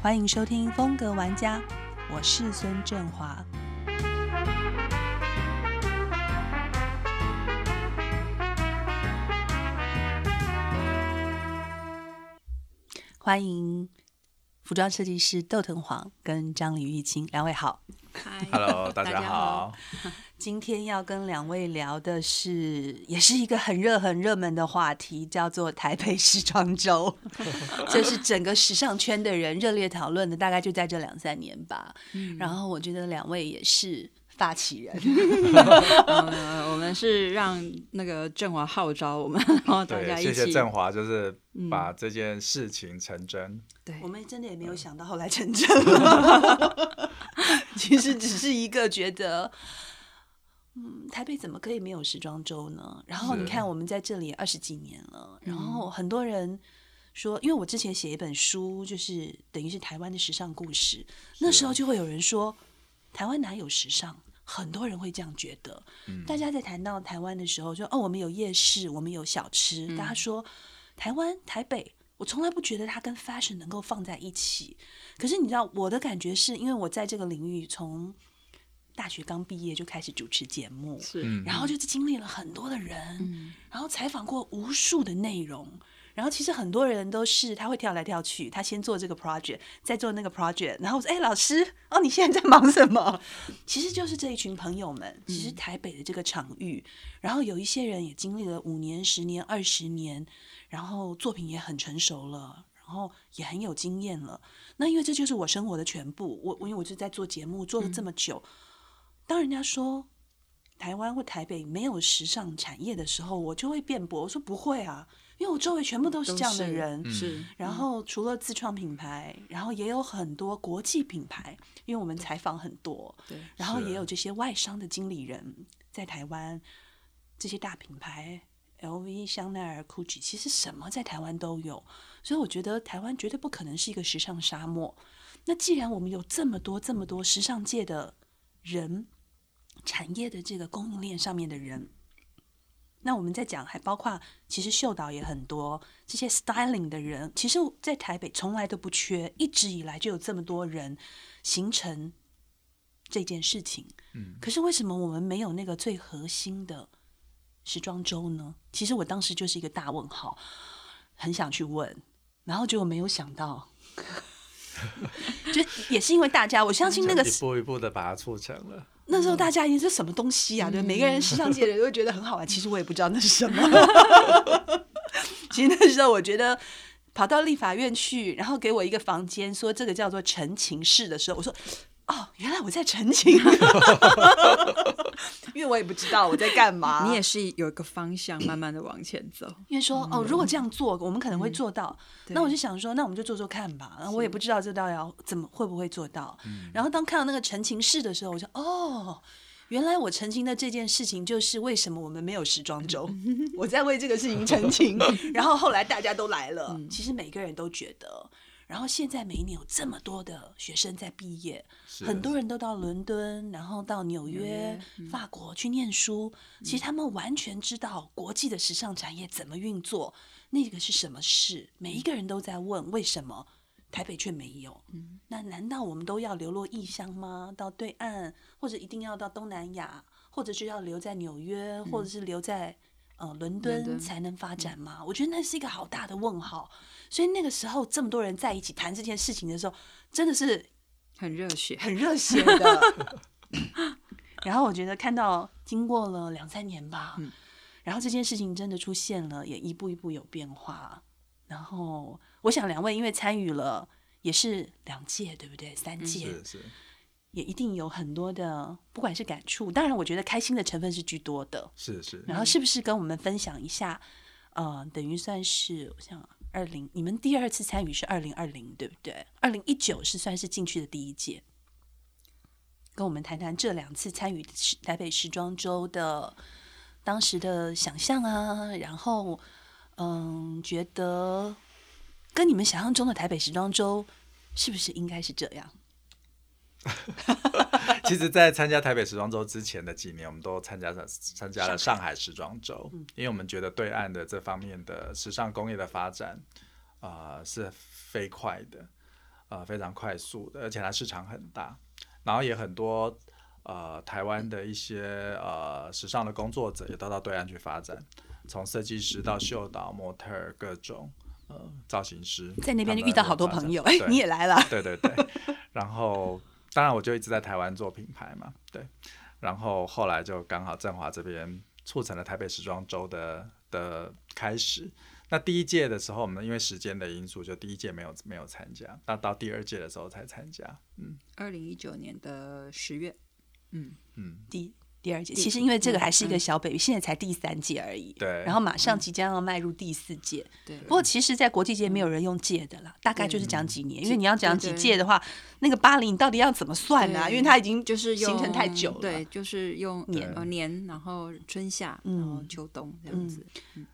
欢迎收听《风格玩家》，我是孙振华。欢迎服装设计师窦藤黄跟张李玉清两位好。Hello，大家好。今天要跟两位聊的是，也是一个很热很热门的话题，叫做台北时装周。这是整个时尚圈的人热烈讨论的，大概就在这两三年吧。然后我觉得两位也是发起人，们是让那个振华号召我们，然后大家，一起。谢谢振华，就是把这件事情成真。对我，们真的也没有想到后来成真了。其实只是一个觉得。嗯，台北怎么可以没有时装周呢？然后你看，我们在这里二十几年了，然后很多人说，因为我之前写一本书，就是等于是台湾的时尚故事，那时候就会有人说，台湾哪有时尚？很多人会这样觉得。大家在谈到台湾的时候，就哦，我们有夜市，我们有小吃，大家说台湾台北。我从来不觉得它跟 fashion 能够放在一起，可是你知道我的感觉是因为我在这个领域从大学刚毕业就开始主持节目，是，嗯。然后就是经历了很多的人，然后采访过无数的内容，然后其实很多人都是他会跳来跳去，他先做这个 project，再做那个 project，然后我说：“哎、老师，哦，你现在在忙什么？” 其实就是这一群朋友们，其实台北的这个场域，然后有一些人也经历了五年、十年、二十年，然后作品也很成熟了。然后也很有经验了，那因为这就是我生活的全部。我我因为我就在做节目做了这么久，当人家说台湾或台北没有时尚产业的时候，我就会辩驳，我说不会啊，因为我周围全部都是这样的人。嗯是，然后除了自创品牌，然后也有很多国际品牌，因为我们采访很多，对，然后也有这些外商的经理人在台湾，这些大品牌，LV、香奈儿、GUCCI，其实什么在台湾都有，所以我觉得台湾绝对不可能是一个时尚沙漠。那既然我们有这么多这么多时尚界的人，产业的这个供应链上面的人，那我们在讲还包括其实秀导也很多，这些 styling 的人，其实在台北从来都不缺，一直以来就有这么多人形成这件事情。嗯，可是为什么我们没有那个最核心的时装周呢？其实我当时就是一个大问号，很想去问，然后结果没有想到。就也是因为大家，我相信那个一步一步的把它促成了。那时候大家已经是什么东西啊？对，每个人时尚界的人都会觉得很好玩。其实我也不知道那是什么。其实那时候我觉得跑到立法院去，然后给我一个房间，说这个叫做陈情室的时候，我说。哦，原来我在澄清，因为我也不知道我在干嘛。你也是有一个方向，慢慢的往前走。因为说哦，如果这样做，我们可能会做到。对那我就想说，那我们就做做看吧。然后我也不知道这到底要怎么会不会做到。然后当看到那个陈情室的时候，我就哦，原来我澄清的这件事情就是为什么我们没有时装周，我在为这个事情澄清。然后后来大家都来了，其实每个人都觉得。然后现在每一年有这么多的学生在毕业，很多人都到伦敦，然后到纽约、约法国去念书。其实他们完全知道国际的时尚产业怎么运作，那个是什么事。每一个人都在问为什么台北却没有。那难道我们都要流落异乡吗？到对岸，或者一定要到东南亚，或者是要留在纽约，或者是留在呃伦伦敦敦才能发展吗？我觉得那是一个好大的问号。所以那个时候这么多人在一起谈这件事情的时候，真的是很热血，很热血的。然后我觉得看到经过了两三年吧，然后这件事情真的出现了，也一步一步有变化。然后我想两位因为参与了也是两届，对不对？三届、是是，也一定有很多的不管是感触，当然我觉得开心的成分是居多的。是是，然后是不是跟我们分享一下？呃，等于算是我想二零，你们第二次参与是二零二零，对不对？二零一九是算是进去的第一届，跟我们谈谈这两次参与台北时装周的当时的想象啊，然后嗯，觉得跟你们想象中的台北时装周是不是应该是这样？其实，在参加台北时装周之前的几年，我们都参加了参加了上海。时装周，因为我们觉得对岸的这方面的时尚工业的发展啊、呃是飞快的呃非常快速的，而且它市场很大，然后也很多呃台湾的一些呃时尚的工作者也都到对岸去发展，从设计师到秀导、模特儿各种呃造型师，在那边就遇到好多朋友，哎，你也来了，对对对，然后当然我就一直在台湾做品牌嘛，对，然后后来就刚好振华这边促成了台北时装周的的开始。那第一届的时候，我们因为时间的因素，就第一届没有没有参加，那到第二届的时候才参加。嗯二零一九年的十月，嗯，第第二届，其实因为这个还是一个嗯小 baby，、现在才第三届而已。对然后马上即将要迈入第四届。对不过其实，在国际界没有人用届的啦，大概就是讲几年，因为你要讲几届的话，那个巴黎你到底要怎么算呢、对因为它已经就是形成太久了。对，就是用年呃年，然后春夏，嗯然后秋冬这样子。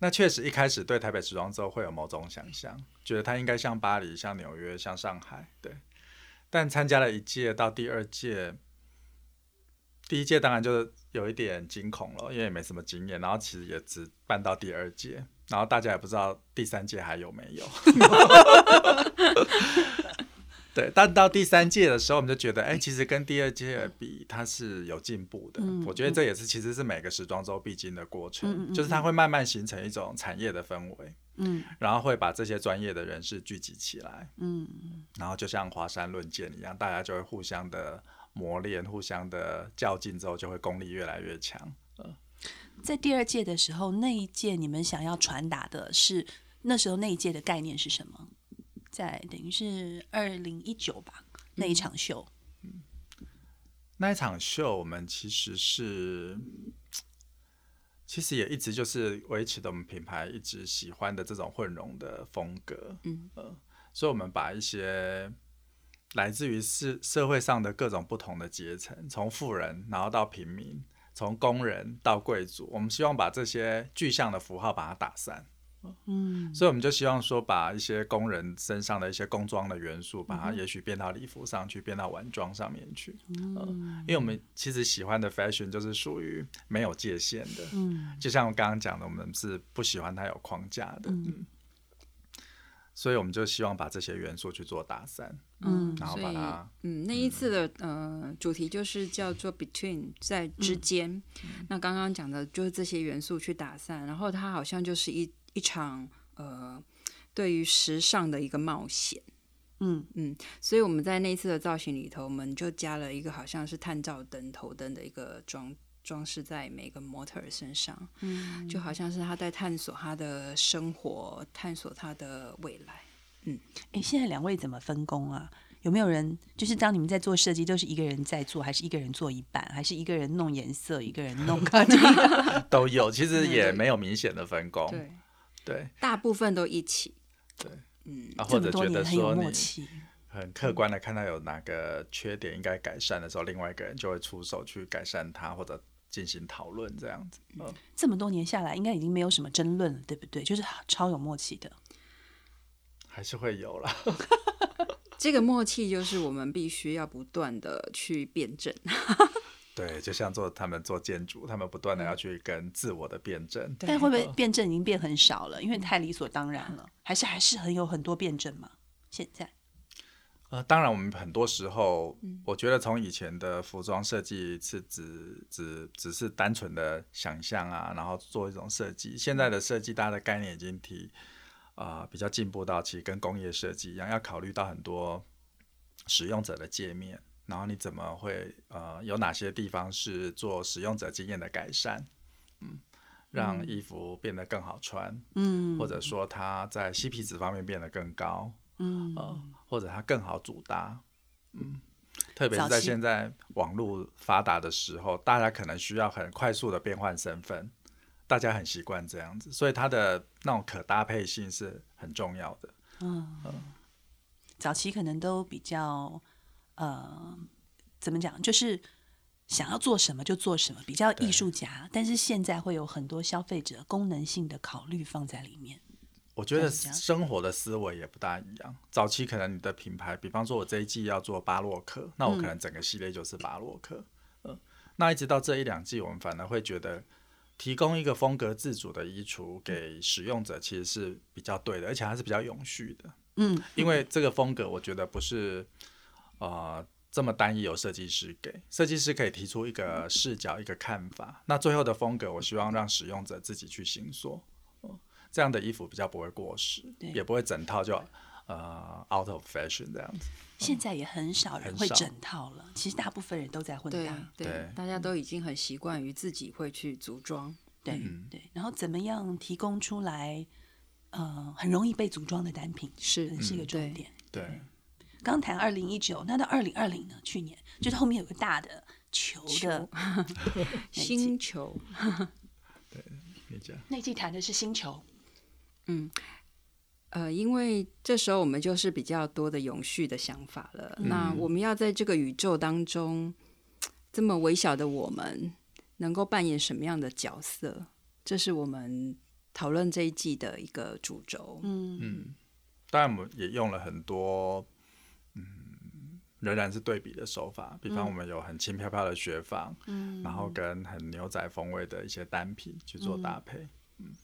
那确实一开始对台北时装周会有某种想象，觉得它应该像巴黎、像纽约、像上海，对。但参加了一届到第二届，第一届当然就是有一点惊恐了，因为也没什么经验，然后其实也只办到第二届，然后大家也不知道第三届还有没有。对，但到第三届的时候，我们就觉得，哎、其实跟第二届比，它是有进步的。嗯我觉得这也是其实是每个时装周必经的过程，嗯嗯嗯就是它会慢慢形成一种产业的氛围，嗯。然后会把这些专业的人士聚集起来，嗯，然后就像华山论剑一样，大家就会互相的磨练、互相的较劲，之后就会功力越来越强。在第二届的时候，那一届你们想要传达的是那时候那一届的概念是什么？在等于是二零一九吧那一场秀，那一场秀，我们其实是，其实也一直就是维持的我们品牌一直喜欢的这种混融的风格。嗯呃，所以我们把一些来自于社社会上的各种不同的阶层，从富人然后到平民，从工人到贵族，我们希望把这些具象的符号把它打散。嗯所以我们就希望说，把一些工人身上的一些工装的元素，把嗯它也许变到礼服上去，变到晚装上面去。嗯，因为我们其实喜欢的 fashion 就是属于没有界限的，嗯就像我刚刚讲的，我们是不喜欢它有框架的。嗯，所以我们就希望把这些元素去做打散，嗯然后把它嗯，那一次的呃主题就是叫做 between 在之间。那刚刚讲的就是这些元素去打散，然后它好像就是一一场呃对于时尚的一个冒险。嗯嗯，所以我们在那一次的造型里头，我们就加了一个好像是探照灯、头灯的一个装装饰在每个模特儿身上，嗯，就好像是他在探索他的生活，探索他的未来。嗯哎，现在两位怎么分工啊？有没有人就是当你们在做设计，都是一个人在做，还是一个人做一半，还是一个人弄颜色，一个人弄卡 都有，其实也没有明显的分工。对，对大部分都一起。对，嗯，啊，或者觉得很有说你默契。很客观的看到有哪个缺点应该改善的时候，另外一个人就会出手去改善它，或者进行讨论这样子。嗯，这么多年下来，应该已经没有什么争论了，对不对？就是超有默契的。还是会有了。这个默契就是我们必须要不断的去辩证。对，就像做他们做建筑，他们不断的要去跟自我的辩证。但会不会辩证已经变很少了？因为太理所当然了，还是还是很有很多辩证嘛？现在，呃，当然，我们很多时候，我觉得从以前的服装设计是只只只是单纯的想象啊，然后做一种设计。现在的设计，大家的概念已经提啊、呃比较进步到，其实跟工业设计一样，要考虑到很多使用者的界面，然后你怎么会呃有哪些地方是做使用者经验的改善，嗯，让衣服变得更好穿，嗯。或者说它在 CP 值方面变得更高，嗯呃，或者它更好组搭，嗯，特别是在现在网络发达的时候，大家可能需要很快速的变换身份，大家很习惯这样子，所以它的那种可搭配性是很重要的。嗯早期可能都比较呃，怎么讲，就是想要做什么就做什么，比较艺术家。但是现在会有很多消费者功能性的考虑放在里面。我觉得生活的思维也不大一样。早期可能你的品牌，比方说我这一季要做巴洛克，那我可能整个系列就是巴洛克。嗯、那一直到这一两季，我们反而会觉得提供一个风格自主的衣橱给使用者，其实是比较对的，而且还是比较永续的。嗯，因为这个风格，我觉得不是呃这么单一，由设计师给设计师可以提出一个视角、一个看法。那最后的风格，我希望让使用者自己去形塑。哦这样的衣服比较不会过时，对也不会整套就呃 out of fashion 这样子。现在也很少人会整套了，其实大部分人都在混搭。对对，大家都已经很习惯于自己会去组装。对、嗯对，然后怎么样提供出来，呃，很容易被组装的单品，是是一个重对点。对，刚谈二零一九，那到二零二零呢？去年就是后面有个大的球的 星球，你讲。那季谈的是星球，呃，因为这时候我们就是比较多的永续的想法了。那我们要在这个宇宙当中，这么微小的我们，能够扮演什么样的角色？这是我们讨论这一季的一个主轴。嗯嗯，当然我们也用了很多，嗯，仍然是对比的手法，比方我们有很轻飘飘的雪纺，嗯，然后跟很牛仔风味的一些单品去做搭配。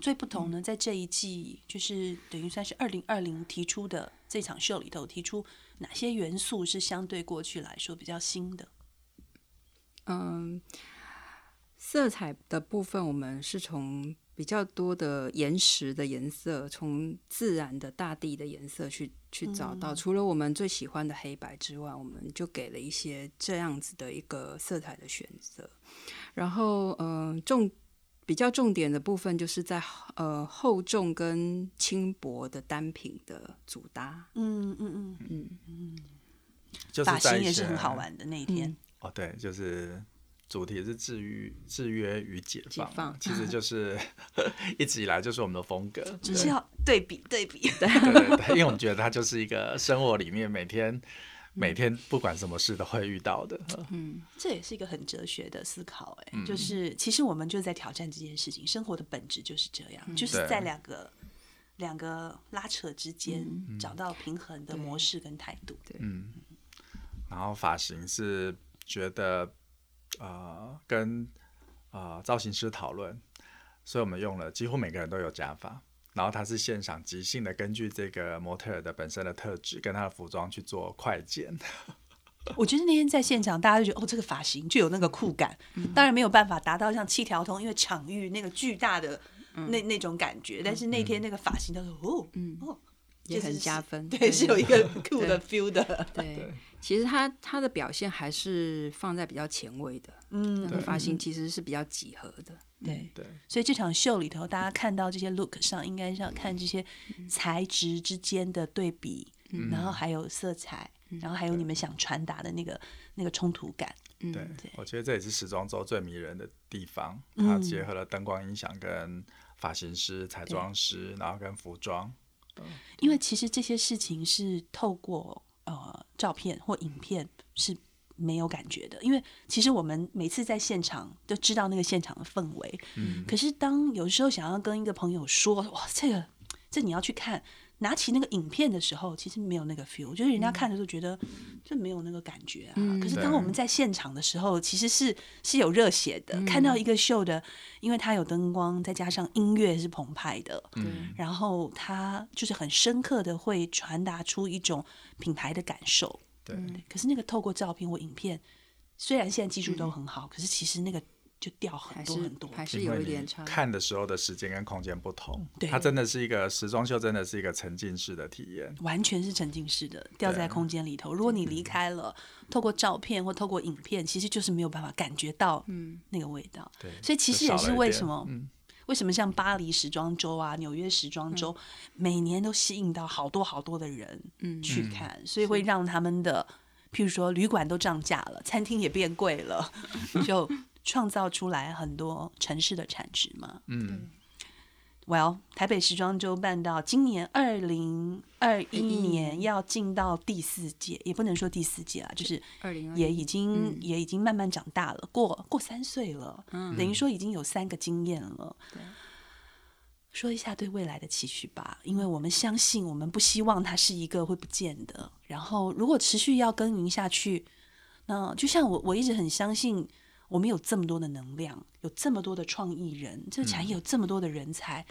最不同呢，在这一季就是等于算是二零二零提出的这场秀里头，提出哪些元素是相对过去来说比较新的？嗯，色彩的部分，我们是从比较多的岩石的颜色，从自然的大地的颜色去去找到。除了我们最喜欢的黑白之外，我们就给了一些这样子的一个色彩的选择。然后，嗯、重比较重点的部分就是在呃厚重跟轻薄的单品的组搭。嗯嗯嗯。嗯。嗯，就是发型也是很好玩的那一天。哦，对，就是主题是制约、制约与解放，解放。其实 就是 一直以来就是我们的风格，只是要对比对比，对对对，因为我们觉得它就是一个生活里面每天每天不管什么事都会遇到的。嗯。这也是一个很哲学的思考。哎，就是其实我们就在挑战这件事情，生活的本质就是这样，就是在两个两个拉扯之间找到平衡的模式跟态度。嗯，然后发型是觉得呃跟呃造型师讨论，所以我们用了几乎每个人都有假发，然后他是现场即兴的，根据这个模特儿的本身的特质跟他的服装去做快剪。我觉得那天在现场，大家就觉得哦，这个发型就有那个酷感。当然没有办法达到像七条通，因为场域那个巨大的那那种感觉。但是那天那个发型，他说哦，嗯哦，也很就是加分对，是有一个酷的 feel 的。对，其实他他的表现还是放在比较前卫的，嗯，那发型其实是比较几何的。对。对，所以这场秀里头，大家看到这些 look 上，应该是要看这些材质之间的对比，然后还有色彩，然后还有你们想传达的那个那个冲突感。嗯对，我觉得这也是时装周最迷人的地方，嗯它结合了灯光、音响跟发型师、彩妆师，然后跟服装。因为其实这些事情是透过呃照片或影片是没有感觉的，因为其实我们每次在现场都知道那个现场的氛围，嗯，可是当有时候想要跟一个朋友说哇，这个这你要去看，拿起那个影片的时候，其实没有那个 feel，就是人家看的时候觉得这没有那个感觉啊。嗯。可是对当我们在现场的时候，其实是是有热血的，看到一个秀的，因为它有灯光，再加上音乐是澎湃的，嗯。然后它就是很深刻的会传达出一种品牌的感受。对，可是那个透过照片或影片，虽然现在技术都很好，可是其实那个就掉很多很多。还是有一点差。看的时候的时间跟空间不同，对它真的是一个时装秀，真的是一个沉浸式的体验。完全是沉浸式的，掉在空间里头。如果你离开了，透过照片或透过影片，其实就是没有办法感觉到嗯那个味道。对，所以其实也是为什么嗯，为什么像巴黎时装周啊、纽约时装周，每年都吸引到好多好多的人嗯。去看，所以会让他们的，譬如说旅馆都涨价了，餐厅也变贵了，就创造出来很多城市的产值嘛。嗯，Well，台北时装周办到今年二零二一年要进到第四届，也不能说第四届啊，就是二零也已经、也已经慢慢长大了，过过三岁了，等于说已经有三个经验了。说一下对未来的期许吧，因为我们相信，我们不希望它是一个会不见的。然后，如果持续要耕耘下去，那就像我我一直很相信，我们有这么多的能量，有这么多的创意人，这个产业有这么多的人才，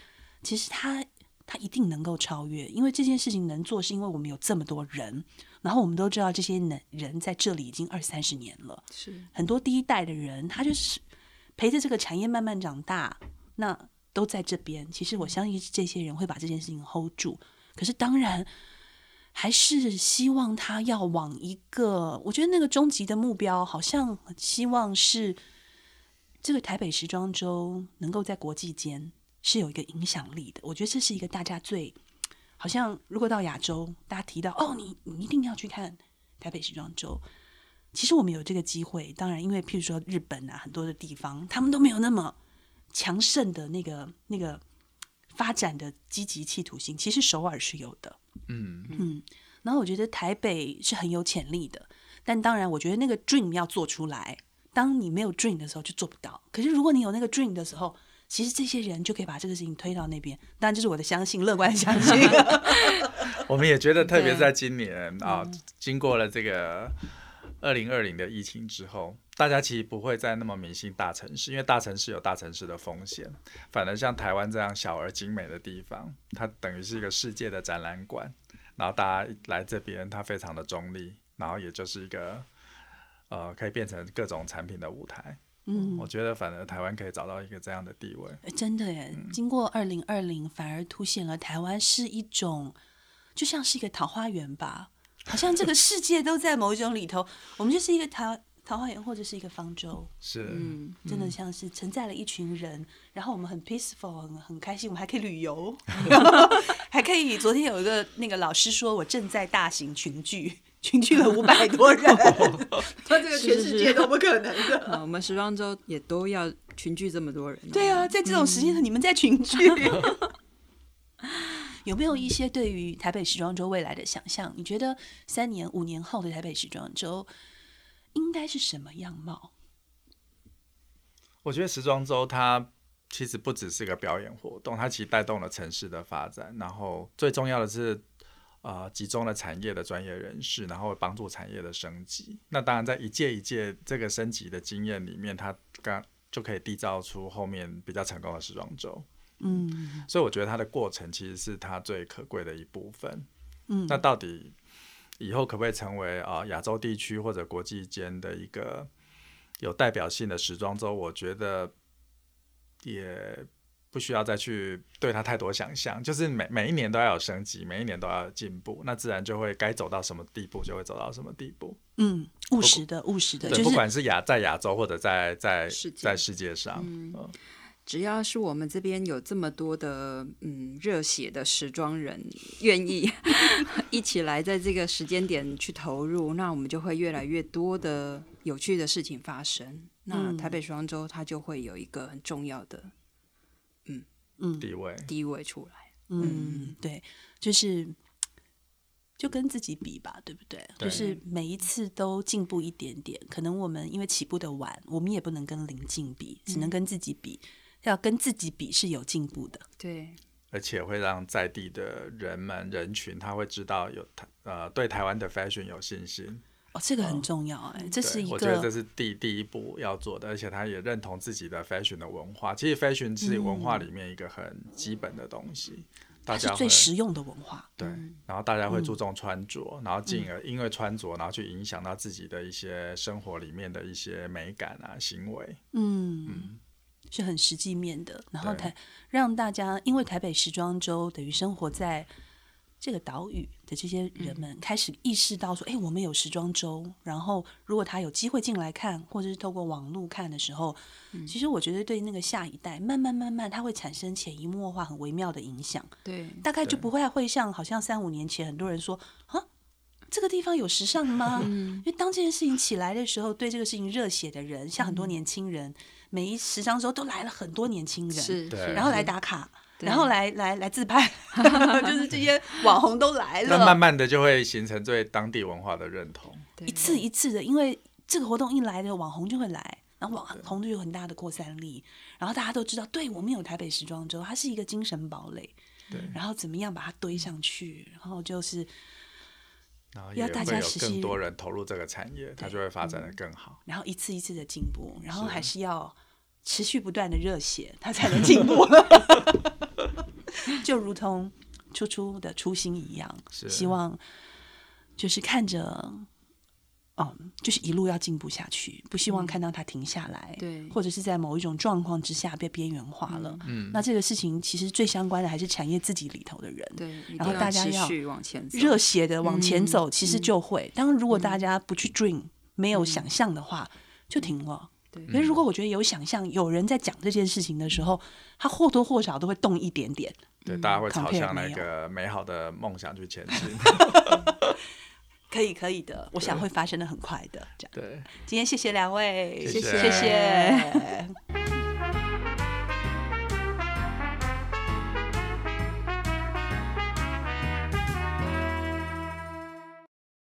其实它它一定能够超越，因为这件事情能做，是因为我们有这么多人，然后我们都知道这些能人在这里已经二三十年了，是。很多第一代的人，他就是陪着这个产业慢慢长大，那都在这边。其实我相信这些人会把这件事情 hold 住，可是当然还是希望他要往一个，我觉得那个终极的目标，好像希望是这个台北时装周能够在国际间是有一个影响力的。我觉得这是一个大家最好像，如果到亚洲，大家提到哦，你你一定要去看台北时装周。其实我们有这个机会，当然，因为譬如说日本啊，很多的地方他们都没有那么强盛的那个那个发展的积极企图心。其实首尔是有的，嗯，嗯。然后我觉得台北是很有潜力的，但当然，我觉得那个 dream 要做出来。当你没有 dream 的时候，就做不到。可是如果你有那个 dream 的时候，其实这些人就可以把这个事情推到那边。当然，这是我的相信，乐观相信。我们也觉得，特别是在今年啊，经过了这个二零二零的疫情之后，大家其实不会再那么迷信大城市，因为大城市有大城市的风险。反而像台湾这样小而精美的地方，它等于是一个世界的展览馆。然后大家来这边，它非常的中立，然后也就是一个呃，可以变成各种产品的舞台。嗯，我觉得反而台湾可以找到一个这样的地位。诶真的耶！经过二零二零，反而凸显了台湾是一种，就像是一个桃花源吧，好像这个世界都在某一种里头，我们就是一个桃桃花源或者是一个方舟，是，嗯，真的像是承载了一群人，然后我们很 peaceful，很很开心，我们还可以旅游，还可以。昨天有一个那个老师说我正在大型群聚，群聚了五百多人，他这个全世界都不可能的。啊，我们时装周也都要群聚这么多人。哦、对啊，在这种时间，你们在群聚，有没有一些对于台北时装周未来的想象？你觉得三年、五年后的台北时装周应该是什么样貌？我觉得时装周它其实不只是一个表演活动，它其实带动了城市的发展，然后最重要的是。呃，集中了产业的专业人士，然后帮助产业的升级。那当然，在一届一届这个升级的经验里面，它刚就可以缔造出后面比较成功的时装周。嗯所以我觉得它的过程其实是它最可贵的一部分。嗯，那到底以后可不可以成为啊亚洲地区或者国际间的一个有代表性的时装周？我觉得也不需要再去对它太多想象，就是每每一年都要有升级，每一年都要有进步，那自然就会该走到什么地步就会走到什么地步。嗯，务实的，务实的，不就是管是亚在亚洲或者在在在世界上，嗯只要是我们这边有这么多的嗯热血的时装人愿意 一起来在这个时间点去投入，那我们就会越来越多的有趣的事情发生。那嗯台北时装周它就会有一个很重要的嗯嗯地位。地位出来。嗯，对，就是就跟自己比吧，对不对？对就是每一次都进步一点点。可能我们因为起步的晚，我们也不能跟邻近比，只能跟自己比。要跟自己比是有进步的。对，而且会让在地的人们人群，他会知道有台呃对台湾的 fashion 有信心。哦，这个很重要哎、这是一个我觉得这是第第一步要做的，而且他也认同自己的 fashion 的文化。其实 fashion 是文化里面一个很基本的东西，大它是家最实用的文化。对，然后大家会注重穿着，然后进而因为穿着，然后去影响到自己的一些生活里面的一些美感啊行为。嗯嗯，是很实际面的。然后台让大家，因为台北时装周等于生活在这个岛屿的这些人们开始意识到说，哎、我们有时装周。然后如果他有机会进来看，或者是透过网络看的时候，其实我觉得对那个下一代，慢慢慢慢，它会产生潜移默化、很微妙的影响。对，大概就不会会像好像三五年前很多人说啊，这个地方有时尚吗？因为当这件事情起来的时候，对这个事情热血的人，像很多年轻人，每一时装周都来了很多年轻人，是，对然后来打卡，然后来来来自拍 就是这些网红都来那慢，慢的就会形成对当地文化的认同。一次一次的，因为这个活动一来的网红就会来。然后网红就有很大的扩散力，然后大家都知道，对我们有台北时装周，它是一个精神堡垒，对，然后怎么样把它堆上去，然后就是然后也要大会有家实习更多人投入这个产业，它就会发展的更好。然后一次一次的进步，然后还是要持续不断的热血，它才能进步。就如同初初的初心一样，希望就是看着，嗯，就是一路要进步下去，不希望看到它停下来，嗯对或者是在某一种状况之下被边缘化了。嗯那这个事情其实最相关的还是产业自己里头的人，对，然后大家要续往前走，热血的往前走，嗯其实就会。当然，如果大家不去 dream，没有想象的话，就停了。对可是如果我觉得有想象，有人在讲这件事情的时候，他或多或少都会动一点点。对，大家会朝向那个美好的梦想去前进。可以，可以的，我想会发生的很快的。这样，对。今天谢谢两位，谢谢谢谢。